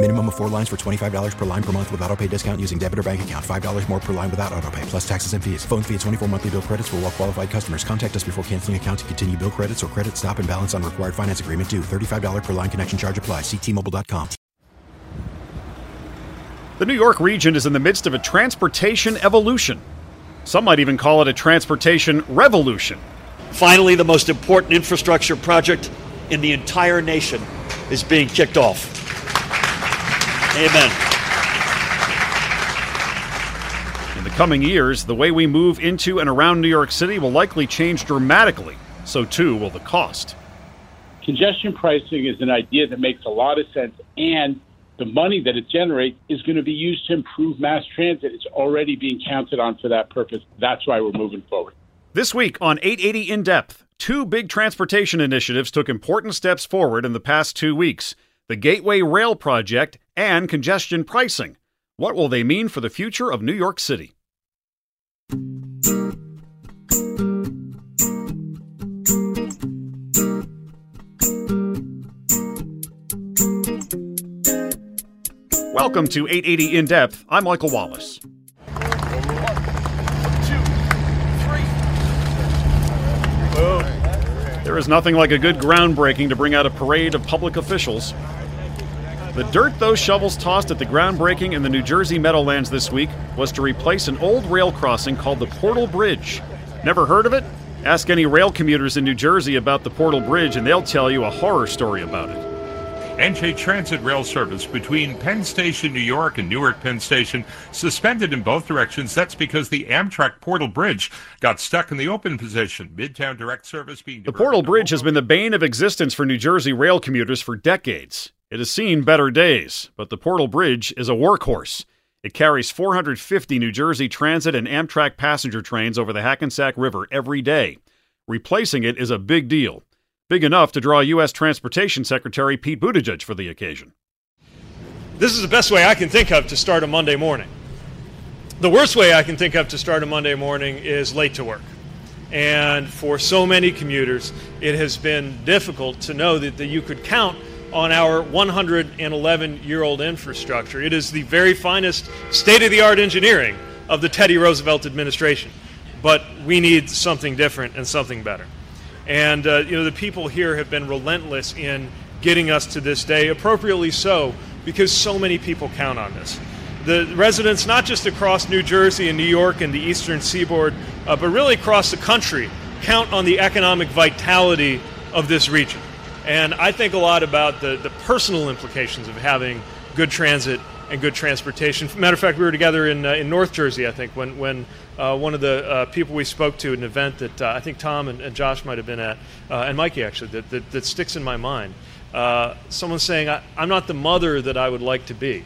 Minimum of four lines for $25 per line per month with auto pay discount using debit or bank account. $5 more per line without auto pay, plus taxes and fees. Phone fee at 24 monthly bill credits for all well qualified customers. Contact us before canceling account to continue bill credits or credit stop and balance on required finance agreement due. $35 per line connection charge apply. Ctmobile.com. The New York region is in the midst of a transportation evolution. Some might even call it a transportation revolution. Finally, the most important infrastructure project in the entire nation is being kicked off. Amen. In the coming years, the way we move into and around New York City will likely change dramatically. So too will the cost. Congestion pricing is an idea that makes a lot of sense, and the money that it generates is going to be used to improve mass transit. It's already being counted on for that purpose. That's why we're moving forward. This week on 880 In Depth, two big transportation initiatives took important steps forward in the past two weeks the Gateway Rail Project and congestion pricing. What will they mean for the future of New York City? Welcome to 880 In Depth. I'm Michael Wallace. There is nothing like a good groundbreaking to bring out a parade of public officials. The dirt those shovels tossed at the groundbreaking in the New Jersey Meadowlands this week was to replace an old rail crossing called the Portal Bridge. Never heard of it? Ask any rail commuters in New Jersey about the Portal Bridge, and they'll tell you a horror story about it. NJ Transit rail service between Penn Station, New York and Newark Penn Station suspended in both directions. That's because the Amtrak Portal Bridge got stuck in the open position. Midtown direct service being The Portal Bridge has been the bane of existence for New Jersey rail commuters for decades. It has seen better days, but the Portal Bridge is a workhorse. It carries 450 New Jersey Transit and Amtrak passenger trains over the Hackensack River every day. Replacing it is a big deal. Big enough to draw U.S. Transportation Secretary Pete Buttigieg for the occasion. This is the best way I can think of to start a Monday morning. The worst way I can think of to start a Monday morning is late to work. And for so many commuters, it has been difficult to know that, that you could count on our 111 year old infrastructure. It is the very finest state of the art engineering of the Teddy Roosevelt administration. But we need something different and something better. And uh, you know the people here have been relentless in getting us to this day, appropriately so, because so many people count on this. The residents, not just across New Jersey and New York and the eastern seaboard, uh, but really across the country, count on the economic vitality of this region. And I think a lot about the, the personal implications of having good transit and good transportation. Matter of fact, we were together in, uh, in North Jersey, I think, when, when uh, one of the uh, people we spoke to at an event that uh, I think Tom and, and Josh might have been at, uh, and Mikie actually, that, that, that, sticks in my mind. Uh, someone saying, I, I'm not the mother that I would like to be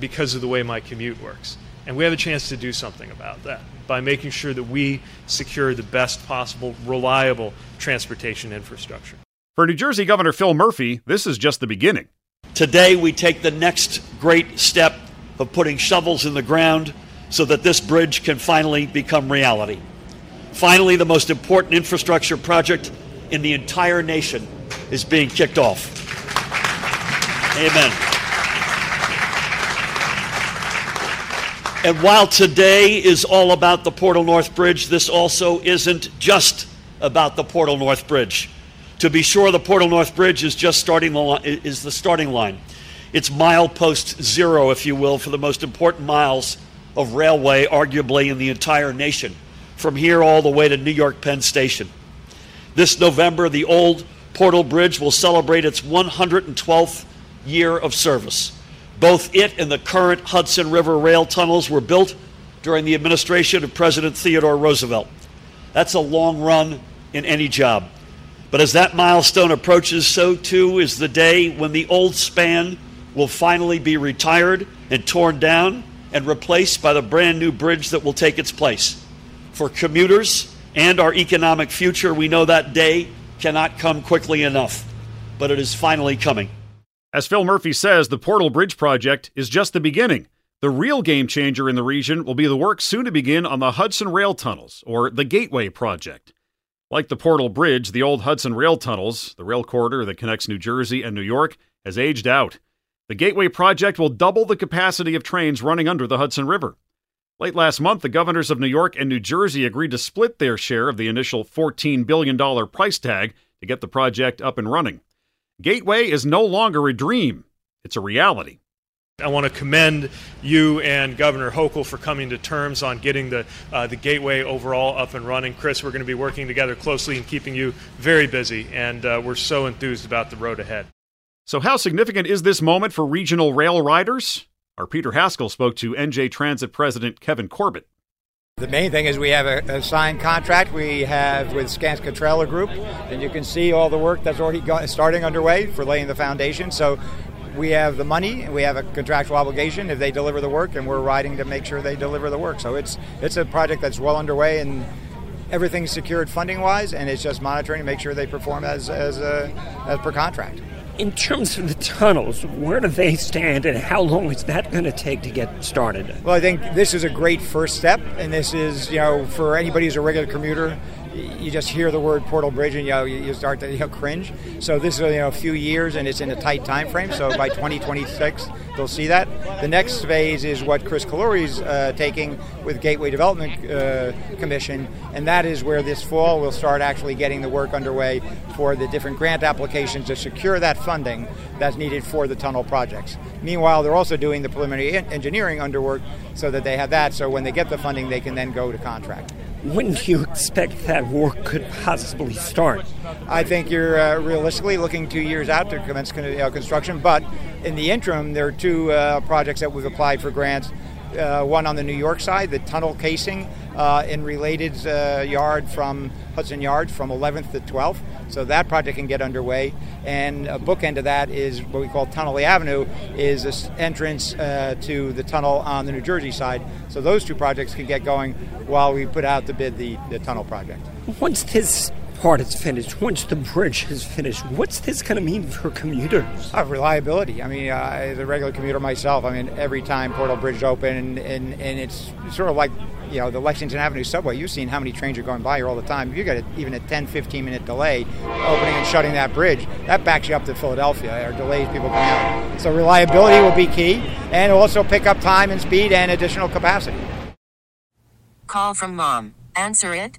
because of the way my commute works. And we have a chance to do something about that by making sure that we secure the best possible, reliable transportation infrastructure. For New Jersey Governor Phil Murphy, this is just the beginning. Today, we take the next great step of putting shovels in the ground so that this bridge can finally become reality. Finally, the most important infrastructure project in the entire nation is being kicked off. Amen. And while today is all about the Portal North Bridge, this also isn't just about the Portal North Bridge. To be sure, the Portal North Bridge is just starting the is the starting line. It's milepost zero, if you will, for the most important miles of railway, arguably in the entire nation. from here all the way to New York Penn Station. This November, the old Portal Bridge will celebrate its 112th year of service. Both it and the current Hudson River rail tunnels were built during the administration of President Theodore Roosevelt. That's a long run in any job. But as that milestone approaches, so too is the day when the old span will finally be retired and torn down and replaced by the brand new bridge that will take its place. For commuters and our economic future, we know that day cannot come quickly enough, but it is finally coming. As Phil Murphy says, the Portal Bridge project is just the beginning. The real game changer in the region will be the work soon to begin on the Hudson Rail Tunnels, or the Gateway Project. Like the Portal Bridge, the old Hudson Rail Tunnels, the rail corridor that connects New Jersey and New York, has aged out. The Gateway Project will double the capacity of trains running under the Hudson River. Late last month, the governors of New York and New Jersey agreed to split their share of the initial $14 billion price tag to get the project up and running. Gateway is no longer a dream, it's a reality. I want to commend you and Governor Hochul for coming to terms on getting the uh, the gateway overall up and running. Chris, we're going to be working together closely and keeping you very busy, and uh, we're so enthused about the road ahead. So, how significant is this moment for regional rail riders? Our Peter Haskell spoke to NJ Transit President Kevin Corbett. The main thing is we have a, a, signed contract we have with Skanska Traylor Group, and you can see all the work that's already got, starting underway for laying the foundation. So we have the money, we have a contractual obligation if they deliver the work, and we're riding to make sure they deliver the work. So it's it's a project that's well underway and everything's secured funding wise, and it's just monitoring to make sure they perform as as, uh, as per contract. In terms of the tunnels, where do they stand, and how long is that going to take to get started? Well, I think this is a great first step, and this is you know for anybody who's a regular commuter you just hear the word Portal Bridge and you, know, you start to you know, cringe. So this is you know, a few years and it's in a tight time frame. So by 2026, they'll see that. The next phase is what Kris Kolluri's uh, taking with Gateway Development uh, Commission, and that is where this fall we'll start actually getting the work underway for the different grant applications to secure that funding that's needed for the tunnel projects. Meanwhile, they're also doing the preliminary engineering underwork so that they have that. So when they get the funding, they can then go to contract. When do you expect that work could possibly start? I think you're uh, realistically looking two years out to commence construction, but in the interim, there are two uh, projects that we've applied for grants. Uh, one on the New York side, the tunnel casing uh, in related uh, yard from Hudson Yard from 11th to 12th. So that project can get underway. And a bookend of that is what we call Tunnel Avenue, is this entrance uh, to the tunnel on the New Jersey side. So those two projects can get going while we put out to bid the, the tunnel project. Once this part is finished, once the bridge is finished, what's this going to mean for commuters? Uh, reliability. I mean, uh, as a regular commuter myself, I mean, every time Portal Bridge open, and, and, and it's sort of like you know the Lexington Avenue subway. You've seen how many trains are going by here all the time. If you get a, even a 10, 15 minute delay opening and shutting that bridge, that backs you up to Philadelphia or delays people coming out. So reliability will be key, and also pick up time and speed and additional capacity. Call from mom. Answer it.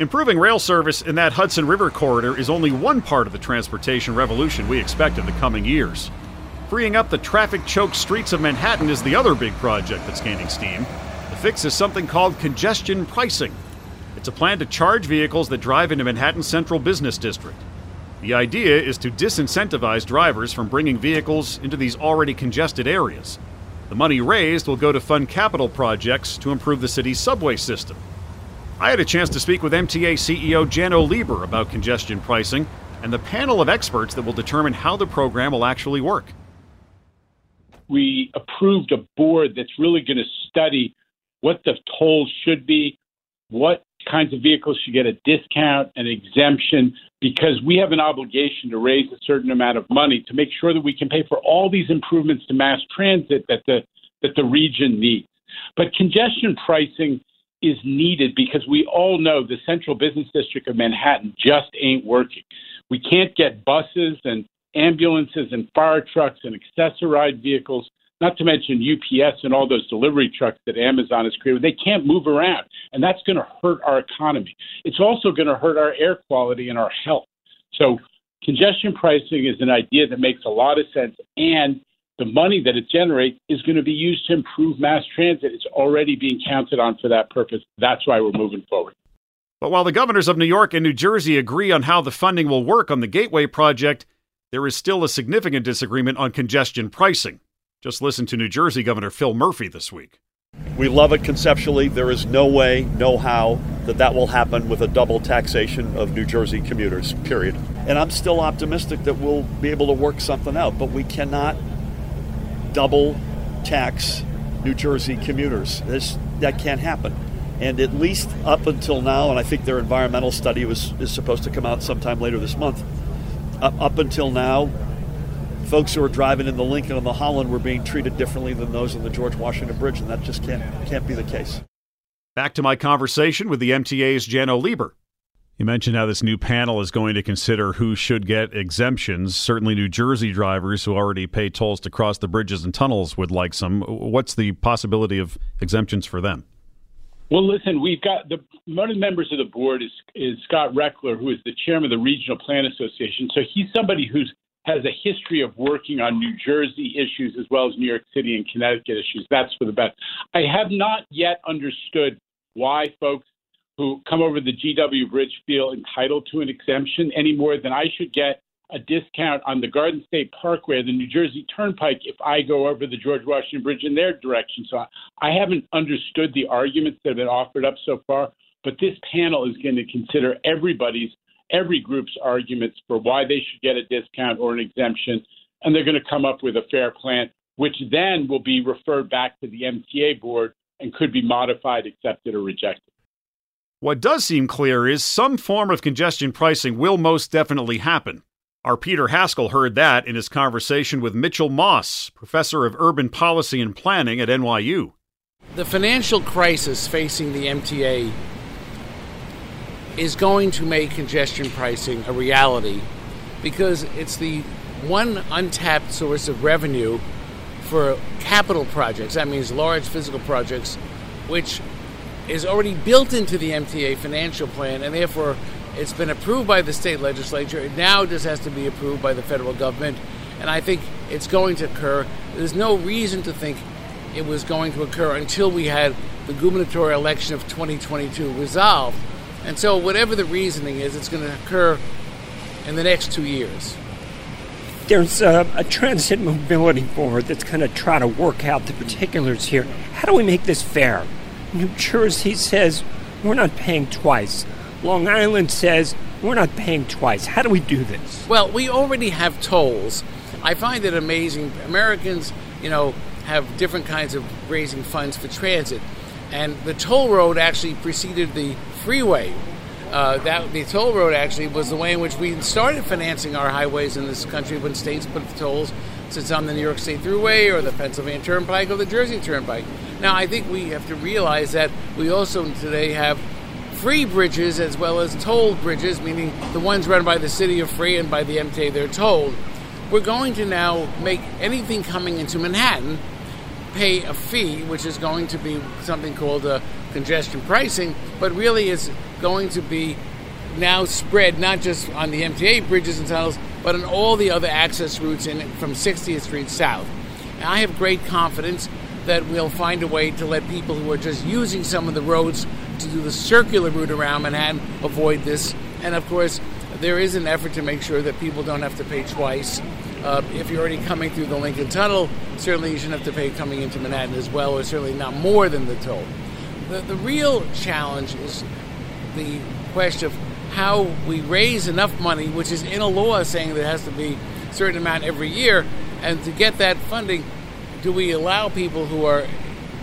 Improving rail service in that Hudson River corridor is only one part of the transportation revolution we expect in the coming years. Freeing up the traffic choked streets of Manhattan is the other big project that's gaining steam. The fix is something called congestion pricing. It's a plan to charge vehicles that drive into Manhattan's central business district. The idea is to disincentivize drivers from bringing vehicles into these already congested areas. The money raised will go to fund capital projects to improve the city's subway system. I had a chance to speak with MTA CEO Janno Lieber about congestion pricing and the panel of experts that will determine how the program will actually work we approved a board that's really going to study what the tolls should be, what kinds of vehicles should get a discount, an exemption, because we have an obligation to raise a certain amount of money to make sure that we can pay for all these improvements to mass transit that the that the region needs. But congestion pricing is needed because we all know the central business district of Manhattan just ain't working. We can't get buses and ambulances and fire trucks and Access-A-Ride vehicles, not to mention UPS and all those delivery trucks that Amazon has created. They can't move around, and that's going to hurt our economy. It's also going to hurt our air quality and our health. So, congestion pricing is an idea that makes a lot of sense, and the money that it generates is going to be used to improve mass transit. It's already being counted on for that purpose. That's why we're moving forward. But while the governors of New York and New Jersey agree on how the funding will work on the Gateway project, there is still a significant disagreement on congestion pricing. Just listen to New Jersey Governor Phil Murphy this week. We love it conceptually. There is no way, no how that that will happen with a double taxation of New Jersey commuters, period. And I'm still optimistic that we'll be able to work something out, but we cannot double tax New Jersey commuters. This, that can't happen. And at least up until now, and I think their environmental study was, is supposed to come out sometime later this month, up, up until now, folks who are driving in the Lincoln and the Holland were being treated differently than those on the George Washington Bridge, and that just can't, can't be the case. Back to my conversation with the MTA's Janno Lieber. You mentioned how this new panel is going to consider who should get exemptions. Certainly, New Jersey drivers who already pay tolls to cross the bridges and tunnels would like some. What's the possibility of exemptions for them? Well, listen, we've got the one of the members of the board is is Scott Rechler, who is the chairman of the Regional Plan Association. So he's somebody who has a history of working on New Jersey issues as well as New York City and Connecticut issues. That's for the best. I have not yet understood why folks who come over the GW Bridge feel entitled to an exemption any more than I should get a discount on the Garden State Parkway, the New Jersey Turnpike, if I go over the George Washington Bridge in their direction. So I haven't understood the arguments that have been offered up so far, but this panel is going to consider everybody's, every group's arguments for why they should get a discount or an exemption, and they're going to come up with a fair plan, which then will be referred back to the MTA board and could be modified, accepted, or rejected. What does seem clear is some form of congestion pricing will most definitely happen. Our Peter Haskell heard that in his conversation with Mitchell Moss, professor of urban policy and planning at NYU. The financial crisis facing the MTA is going to make congestion pricing a reality because it's the one untapped source of revenue for capital projects. That means large physical projects, which is already built into the MTA financial plan, and therefore it's been approved by the state legislature. It now just has to be approved by the federal government, and I think it's going to occur. There's no reason to think it was going to occur until we had the gubernatorial election of 2022 resolved. And so, whatever the reasoning is, it's going to occur in the next two years. There's a, a transit mobility board that's going to try to work out the particulars here. How do we make this fair? New Jersey says we're not paying twice. Long Island says we're not paying twice. How do we do this? Well, we already have tolls. I find it amazing. Americans, you know, have different kinds of raising funds for transit, and the toll road actually preceded the freeway. Uh, that the toll road actually was the way in which we started financing our highways in this country when states put the tolls, since it's on the New York State Thruway or the Pennsylvania Turnpike or the Jersey Turnpike. Now, I think we have to realize that we also today have free bridges as well as toll bridges, meaning the ones run by the city are free and by the MTA they're tolled. We're going to now make anything coming into Manhattan pay a fee, which is going to be something called a congestion pricing, but really is going to be now spread not just on the MTA bridges and tunnels, but on all the other access routes in from 60th Street south. And I have great confidence that we'll find a way to let people who are just using some of the roads to do the circular route around Manhattan avoid this. And of course, there is an effort to make sure that people don't have to pay twice. Uh, if you're already coming through the Lincoln Tunnel, certainly you shouldn't have to pay coming into Manhattan as well, or certainly not more than the toll. The, the real challenge is the question of how we raise enough money, which is in a law saying there has to be a certain amount every year, and to get that funding do we allow people who are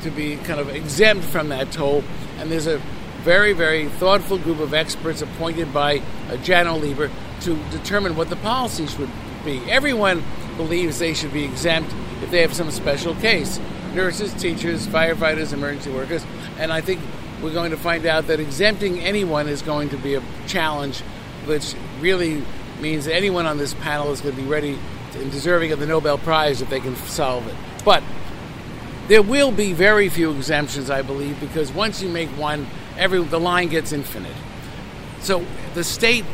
to be kind of exempt from that toll? And there's a very, very thoughtful group of experts appointed by uh, Janno Lieber to determine what the policy should be. Everyone believes they should be exempt if they have some special case nurses, teachers, firefighters, emergency workers. And I think we're going to find out that exempting anyone is going to be a challenge, which really means that anyone on this panel is going to be ready and deserving of the Nobel Prize if they can solve it. But there will be very few exemptions, I believe, because once you make one, every the line gets infinite. So the state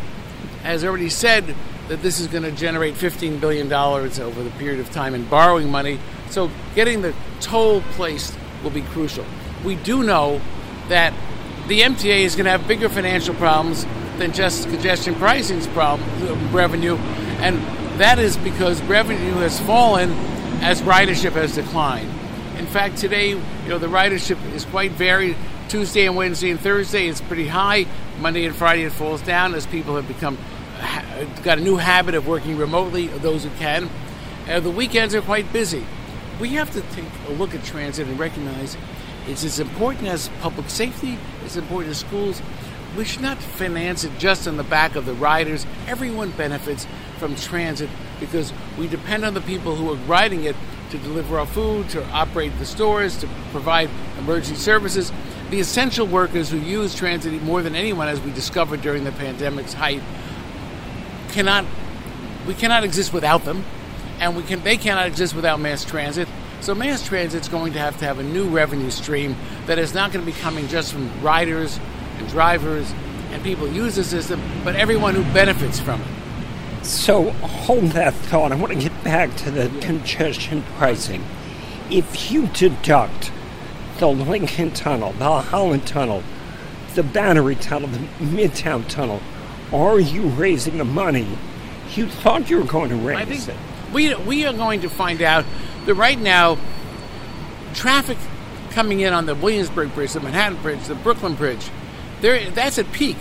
has already said that this is going to generate $15 billion over the period of time in borrowing money. So getting the toll placed will be crucial. We do know that the MTA is going to have bigger financial problems than just congestion pricing's problem revenue, and that is because revenue has fallen as ridership has declined. In fact, today, you know, the ridership is quite varied. Tuesday and Wednesday and Thursday it's pretty high. Monday and Friday it falls down as people have become got a new habit of working remotely. Those who can, uh, the weekends are quite busy. We have to take a look at transit and recognize it's as important as public safety. It's important as schools. We should not finance it just on the back of the riders. Everyone benefits from transit because we depend on the people who are riding it to deliver our food, to operate the stores, to provide emergency services. The essential workers who use transit more than anyone, as we discovered during the pandemic's height, cannot we cannot exist without them, and we can they cannot exist without mass transit. So mass transit is going to have to have a new revenue stream that is not going to be coming just from riders and drivers and people use the system, but everyone who benefits from it. So hold that thought. I want to get back to the congestion pricing. If you deduct the Lincoln Tunnel, the Holland Tunnel, the Battery Tunnel, the Midtown Tunnel, are you raising the money you thought you were going to raise I think it? We, we are going to find out that right now, traffic coming in on the Williamsburg Bridge, the Manhattan Bridge, the Brooklyn Bridge, there that's at peak.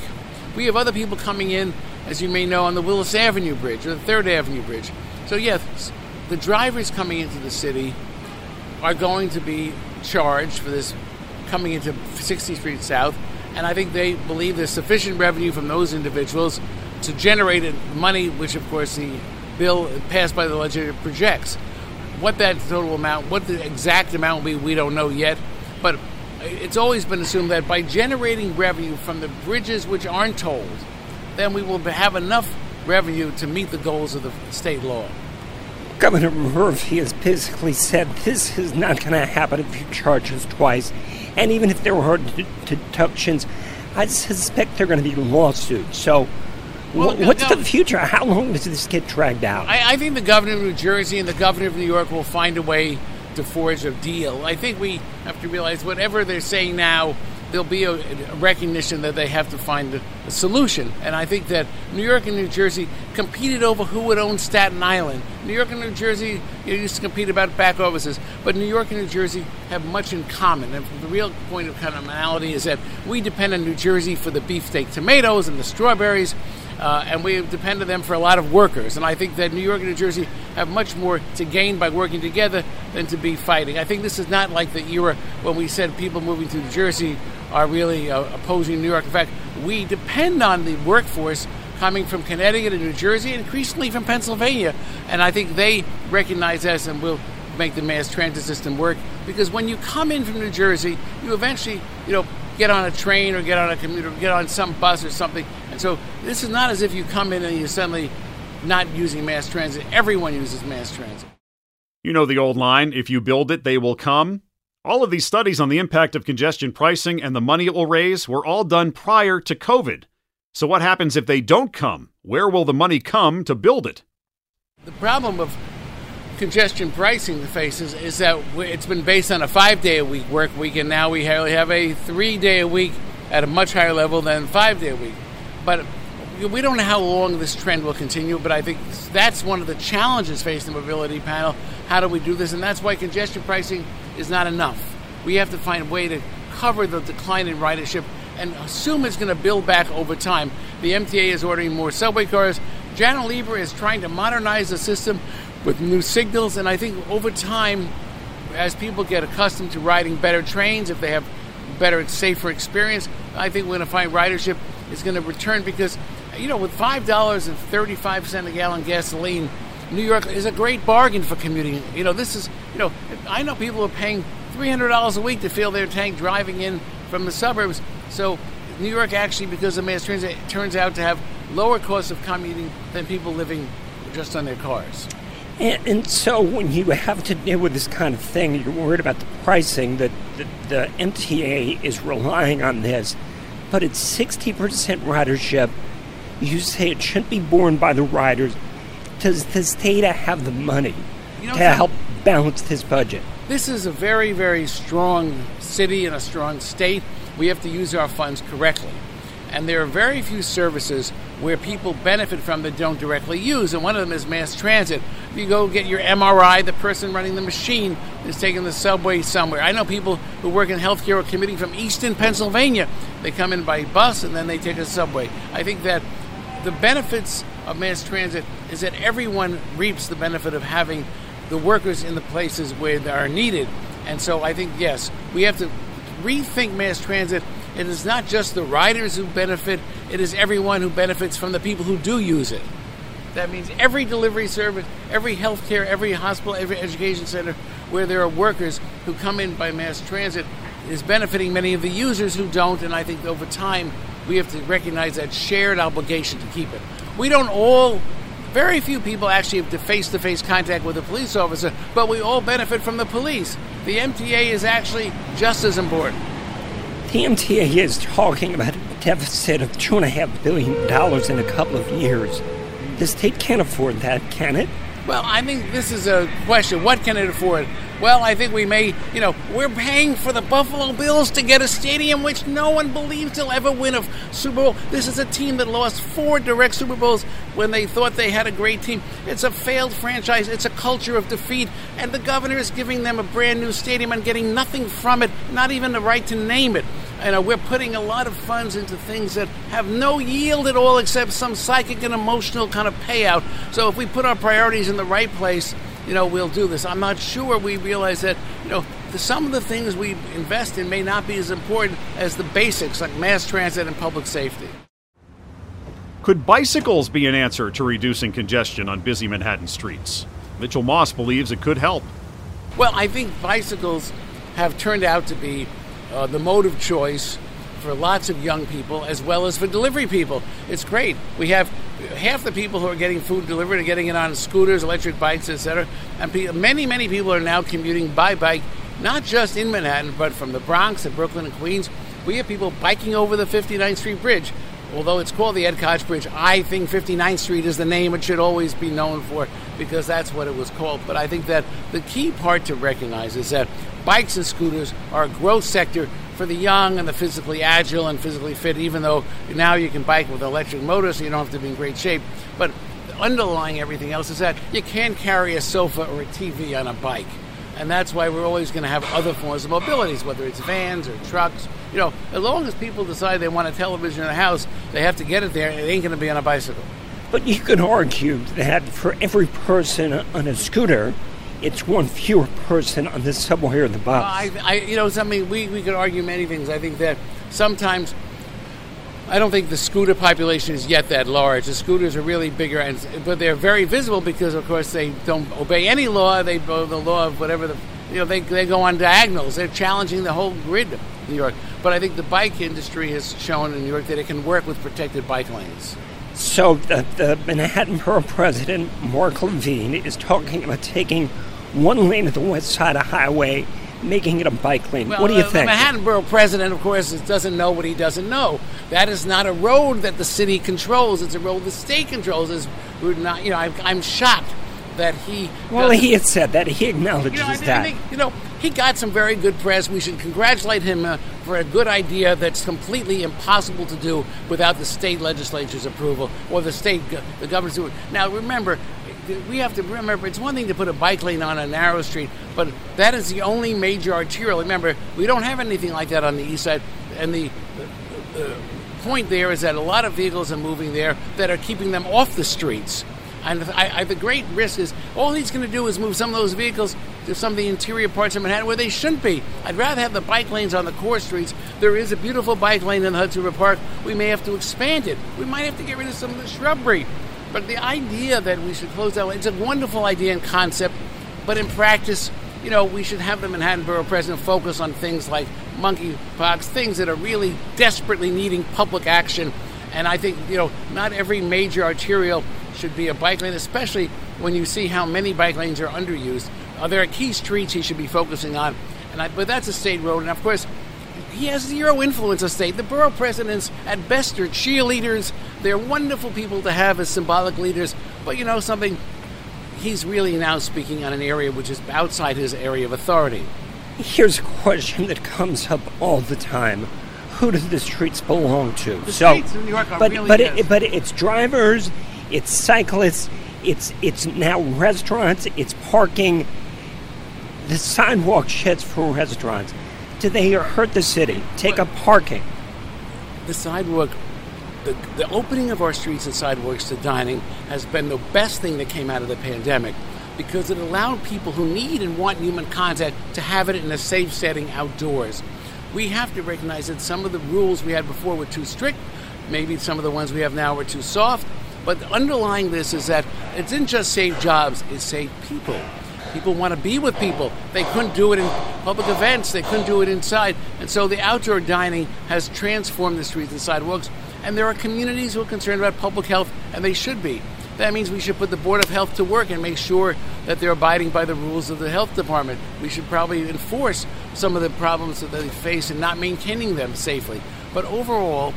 We have other people coming in, as you may know, on the Willis Avenue Bridge or the Third Avenue Bridge. So yes, the drivers coming into the city are going to be charged for this coming into 60th Street South, and I think they believe there's sufficient revenue from those individuals to generate money, which of course the bill passed by the legislature projects. What that total amount, what the exact amount will be, we don't know yet. But it's always been assumed that by generating revenue from the bridges which aren't tolled, then we will have enough revenue to meet the goals of the state law. Governor Murphy has basically said this is not going to happen if you charge us twice. And even if there were deductions, I suspect there are going to be lawsuits. So well, What's no, the future? How long does this get dragged out? I, I, think the governor of New Jersey and the governor of New York will find a way to forge a deal. I think we have to realize whatever they're saying now, there'll be a, a recognition that they have to find a, a, solution. And I think that New York and New Jersey competed over who would own Staten Island. New York and New Jersey you know, used to compete about back offices, but New York and New Jersey have much in common. And the real point of commonality is that we depend on New Jersey for the beefsteak tomatoes and the strawberries uh, and we depend on them for a lot of workers. And I think that New York and New Jersey have much more to gain by working together than to be fighting. I think this is not like the era when we said people moving to New Jersey are really uh, opposing New York. In fact, we depend on the workforce coming from Connecticut and New Jersey, increasingly from Pennsylvania. And I think they recognize us and will make the mass transit system work. Because when you come in from New Jersey, you eventually, you know, get on a train or get on a commuter, get on some bus or something. And so this is not as if you come in and you're suddenly not using mass transit. Everyone uses mass transit. You know the old line if you build it, they will come. All of these studies on the impact of congestion pricing and the money it will raise were all done prior to COVID. So, what happens if they don't come? Where will the money come to build it? The problem of congestion pricing faces is that it's been based on a five day a week work week, and now we have a three day a week at a much higher level than five day a week. But we don't know how long this trend will continue, but I think that's one of the challenges facing the mobility panel. How do we do this? And that's why congestion pricing is not enough. We have to find a way to cover the decline in ridership and assume it's going to build back over time. The MTA is ordering more subway cars. Janno Lieber is trying to modernize the system with new signals. And I think over time, as people get accustomed to riding better trains, if they have better, safer experience, I think we're going to find ridership is going to return because, you know, with five dollars and thirty-five cent a gallon gasoline, New York is a great bargain for commuting. You know, this is, you know, I know people are paying three hundred dollars a week to fill their tank driving in from the suburbs. So New York actually, because of mass transit, turns out to have lower costs of commuting than people living just on their cars. And, and, so when you have to deal with this kind of thing, you're worried about the pricing. That the, the, MTA is relying on this, but at 60% ridership. You say it shouldn't be borne by the riders. Does the state have the money you know, to help balance this budget? This is a very, very strong city and a strong state. We have to use our funds correctly. And there are very few services where people benefit from that don't directly use, and one of them is mass transit. You go get your MRI, the person running the machine is taking the subway somewhere. I know people who work in healthcare or commuting from Easton, Pennsylvania. They come in by bus and then they take a subway. I think that the benefits of mass transit is that everyone reaps the benefit of having the workers in the places where they are needed. And so I think, yes, we have to rethink mass transit it is not just the riders who benefit, it is everyone who benefits from the people who do use it. That means every delivery service, every healthcare, every hospital, every education center where there are workers who come in by mass transit is benefiting many of the users who don't. And I think over time, we have to recognize that shared obligation to keep it. We don't all, very few people actually have face to face contact with a police officer, but we all benefit from the police. The MTA is actually just as important. The MTA is talking about a deficit of $2.5 billion in a couple of years. The state can't afford that, can it? Well, I think this is a question. What can it afford? Well, I think we may, you know, we're paying for the Buffalo Bills to get a stadium which no one believes they'll ever win a Super Bowl. This is a team that lost four direct Super Bowls when they thought they had a great team. It's a failed franchise. It's a culture of defeat. And the governor is giving them a brand new stadium and getting nothing from it, not even the right to name it. You uh, know, we're putting a lot of funds into things that have no yield at all except some psychic and emotional kind of payout. So if we put our priorities in the right place, you know, we'll do this. I'm not sure we realize that, you know, the, some of the things we invest in may not be as important as the basics like mass transit and public safety. Could bicycles be an answer to reducing congestion on busy Manhattan streets? Mitchell Moss believes it could help. Well, I think bicycles have turned out to be uh, the mode of choice for lots of young people as well as for delivery people. It's great. We have half the people who are getting food delivered are getting it on scooters, electric bikes, etc. And pe- many, many people are now commuting by bike, not just in Manhattan, but from the Bronx and Brooklyn and Queens. We have people biking over the 59th Street Bridge. Although it's called the Ed Koch Bridge, I think 59th Street is the name it should always be known for because that's what it was called. But I think that the key part to recognize is that bikes and scooters are a growth sector for the young and the physically agile and physically fit, even though now you can bike with electric motors, so you don't have to be in great shape. But underlying everything else is that you can't carry a sofa or a TV on a bike. And that's why we're always going to have other forms of mobilities, whether it's vans or trucks. You know, as long as people decide they want a television in the house, they have to get it there. It ain't going to be on a bicycle. But you could argue that for every person on a scooter, it's one fewer person on the subway or the bus. Well, I, I, you know, something we, we could argue many things. I think that sometimes I don't think the scooter population is yet that large. The scooters are really bigger, and but they're very visible because, of course, they don't obey any law. They obey the law of whatever the you know they, they go on diagonals. They're challenging the whole grid of New York. But I think the bike industry has shown in New York that it can work with protected bike lanes. So the, the Manhattan Borough President Mark Levine is talking about taking one lane of the west side of highway making it a bike lane. Well, what do you uh, think? The Manhattan Borough president, of course, doesn't know what he doesn't know. That is not a road that the city controls. It's a road the state controls. Is not, you know, I'm, I'm shocked that he. Well, he had said that. He acknowledges you know, I, that. I think, you know, he got some very good press. We should congratulate him uh, for a good idea that's completely impossible to do without the state legislature's approval or the state, the governor's. Now, remember, we have to remember it's one thing to put a bike lane on a narrow street, but that is the only major arterial. Remember, we don't have anything like that on the east side, and the, the, point there is that a lot of vehicles are moving there that are keeping them off the streets. And I, I, the great risk is all he's going to do is move some of those vehicles to some of the interior parts of Manhattan where they shouldn't be. I'd rather have the bike lanes on the core streets. There is a beautiful bike lane in Hudson River Park. We may have to expand it. We might have to get rid of some of the shrubbery. But the idea that we should close that, it's a wonderful idea and concept, but in practice, you know, we should have the Manhattan Borough President focus on things like monkeypox, things that are really desperately needing public action. And I think, you know, not every major arterial should be a bike lane, especially when you see how many bike lanes are underused. Uh, there are key streets he should be focusing on, and I, but that's a state road. And of course, he has zero influence of state. The borough presidents, at best, are cheerleaders. They're wonderful people to have as symbolic leaders. But you know something? He's really now speaking on an area which is outside his area of authority. Here's a question that comes up all the time. Who do the streets belong to? The so, streets in New York are but really but it, but it's drivers, it's cyclists, it's it's now restaurants, it's parking. The sidewalk sheds for restaurants. Do they hurt the city? Take up parking. the sidewalk, the, the opening of our streets and sidewalks to dining has been the best thing that came out of the pandemic because it allowed people who need and want human contact to have it in a safe setting outdoors. We have to recognize that some of the rules we had before were too strict, maybe some of the ones we have now were too soft, but underlying this is that it didn't just save jobs, it saved people. People want to be with people. They couldn't do it in public events. They couldn't do it inside. And so the outdoor dining has transformed the streets and sidewalks. And there are communities who are concerned about public health, and they should be. That means we should put the Board of Health to work and make sure that they're abiding by the rules of the health department. We should probably enforce some of the problems that they face in not maintaining them safely. But overall,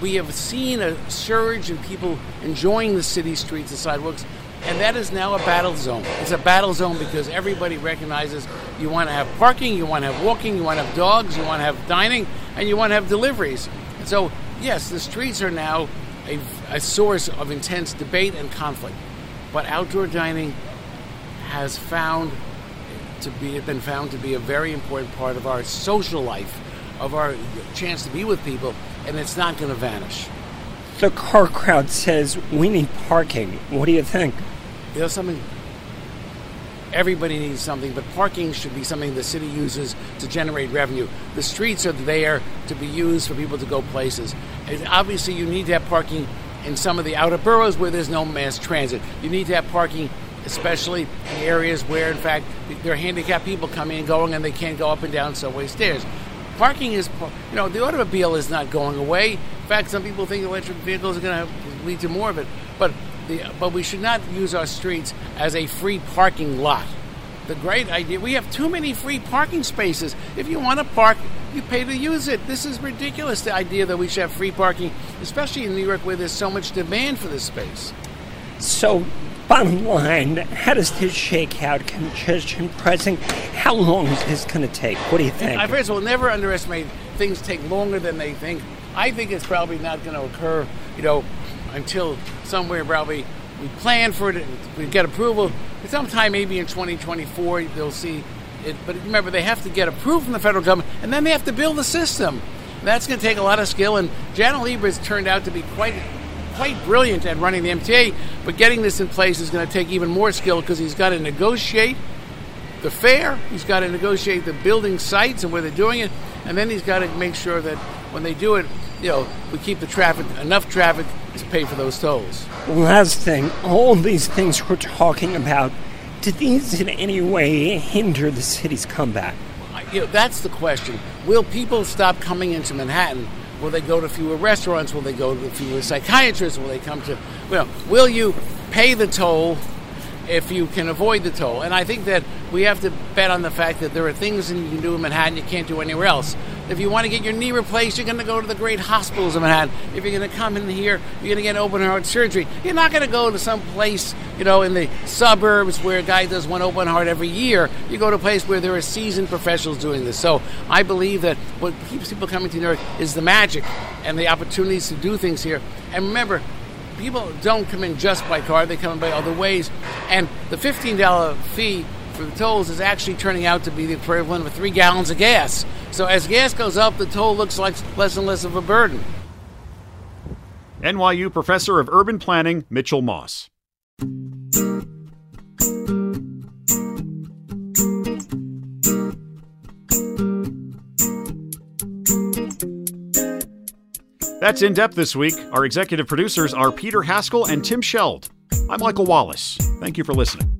we have seen a surge in people enjoying the city streets and sidewalks, and that is now a battle zone. It's a battle zone because everybody recognizes you want to have parking, you want to have walking, you want to have dogs, you want to have dining, and you want to have deliveries. And so, yes, the streets are now a, a source of intense debate and conflict. But outdoor dining has found to be been found to be a very important part of our social life, of our chance to be with people, and it's not going to vanish. The car crowd says we need parking. What do you think? You know something? Everybody needs something, but parking should be something the city uses to generate revenue. The streets are there to be used for people to go places. And obviously, you need to have parking in some of the outer boroughs where there's no mass transit. You need to have parking, especially in areas where, in fact, there are handicapped people coming and going and they can't go up and down subway stairs. Parking is, you know, the automobile is not going away. In fact, some people think electric vehicles are going to lead to more of it. But the, but we should not use our streets as a free parking lot. The great idea we have too many free parking spaces. If you want to park, you pay to use it. This is ridiculous. The idea that we should have free parking, especially in New York where there's so much demand for this space. So, bottom line, how does this shake out? Congestion pricing? How long is this going to take? What do you think? I first of all, never underestimate things take longer than they think. I think it's probably not going to occur, you know, until somewhere probably we plan for it, we get approval. Sometime maybe in 2024 they'll see it. But remember, they have to get approved from the federal government, and then they have to build the system. That's going to take a lot of skill. And Janno Lieber has turned out to be quite quite brilliant at running the MTA, but getting this in place is going to take even more skill because he's got to negotiate the fare, he's got to negotiate the building sites and where they're doing it, and then he's got to make sure that when they do it, you know, we keep the traffic enough traffic to pay for those tolls. Last thing, all these things we're talking about, do these in any way hinder the city's comeback? You know, that's the question. Will people stop coming into Manhattan? Will they go to fewer restaurants? Will they go to fewer psychiatrists? Will they come to, well, will you pay the toll if you can avoid the toll? And I think that we have to bet on the fact that there are things that you can do in Manhattan you can't do anywhere else. If you want to get your knee replaced, you're going to go to the great hospitals in Manhattan. If you're going to come in here, you're going to get open heart surgery. You're not going to go to some place, you know, in the suburbs where a guy does one open heart every year. You go to a place where there are seasoned professionals doing this. So I believe that what keeps people coming to New York is the magic and the opportunities to do things here. And remember, people don't come in just by car, they come in by other ways. And the $15 fee for the tolls is actually turning out to be the equivalent of three gallons of gas. So as gas goes up, the toll looks like less and less of a burden. NYU professor of urban planning, Mitchell Moss. That's in depth this week. Our executive producers are Peter Haskell and Tim Scheld. I'm Michael Wallace. Thank you for listening.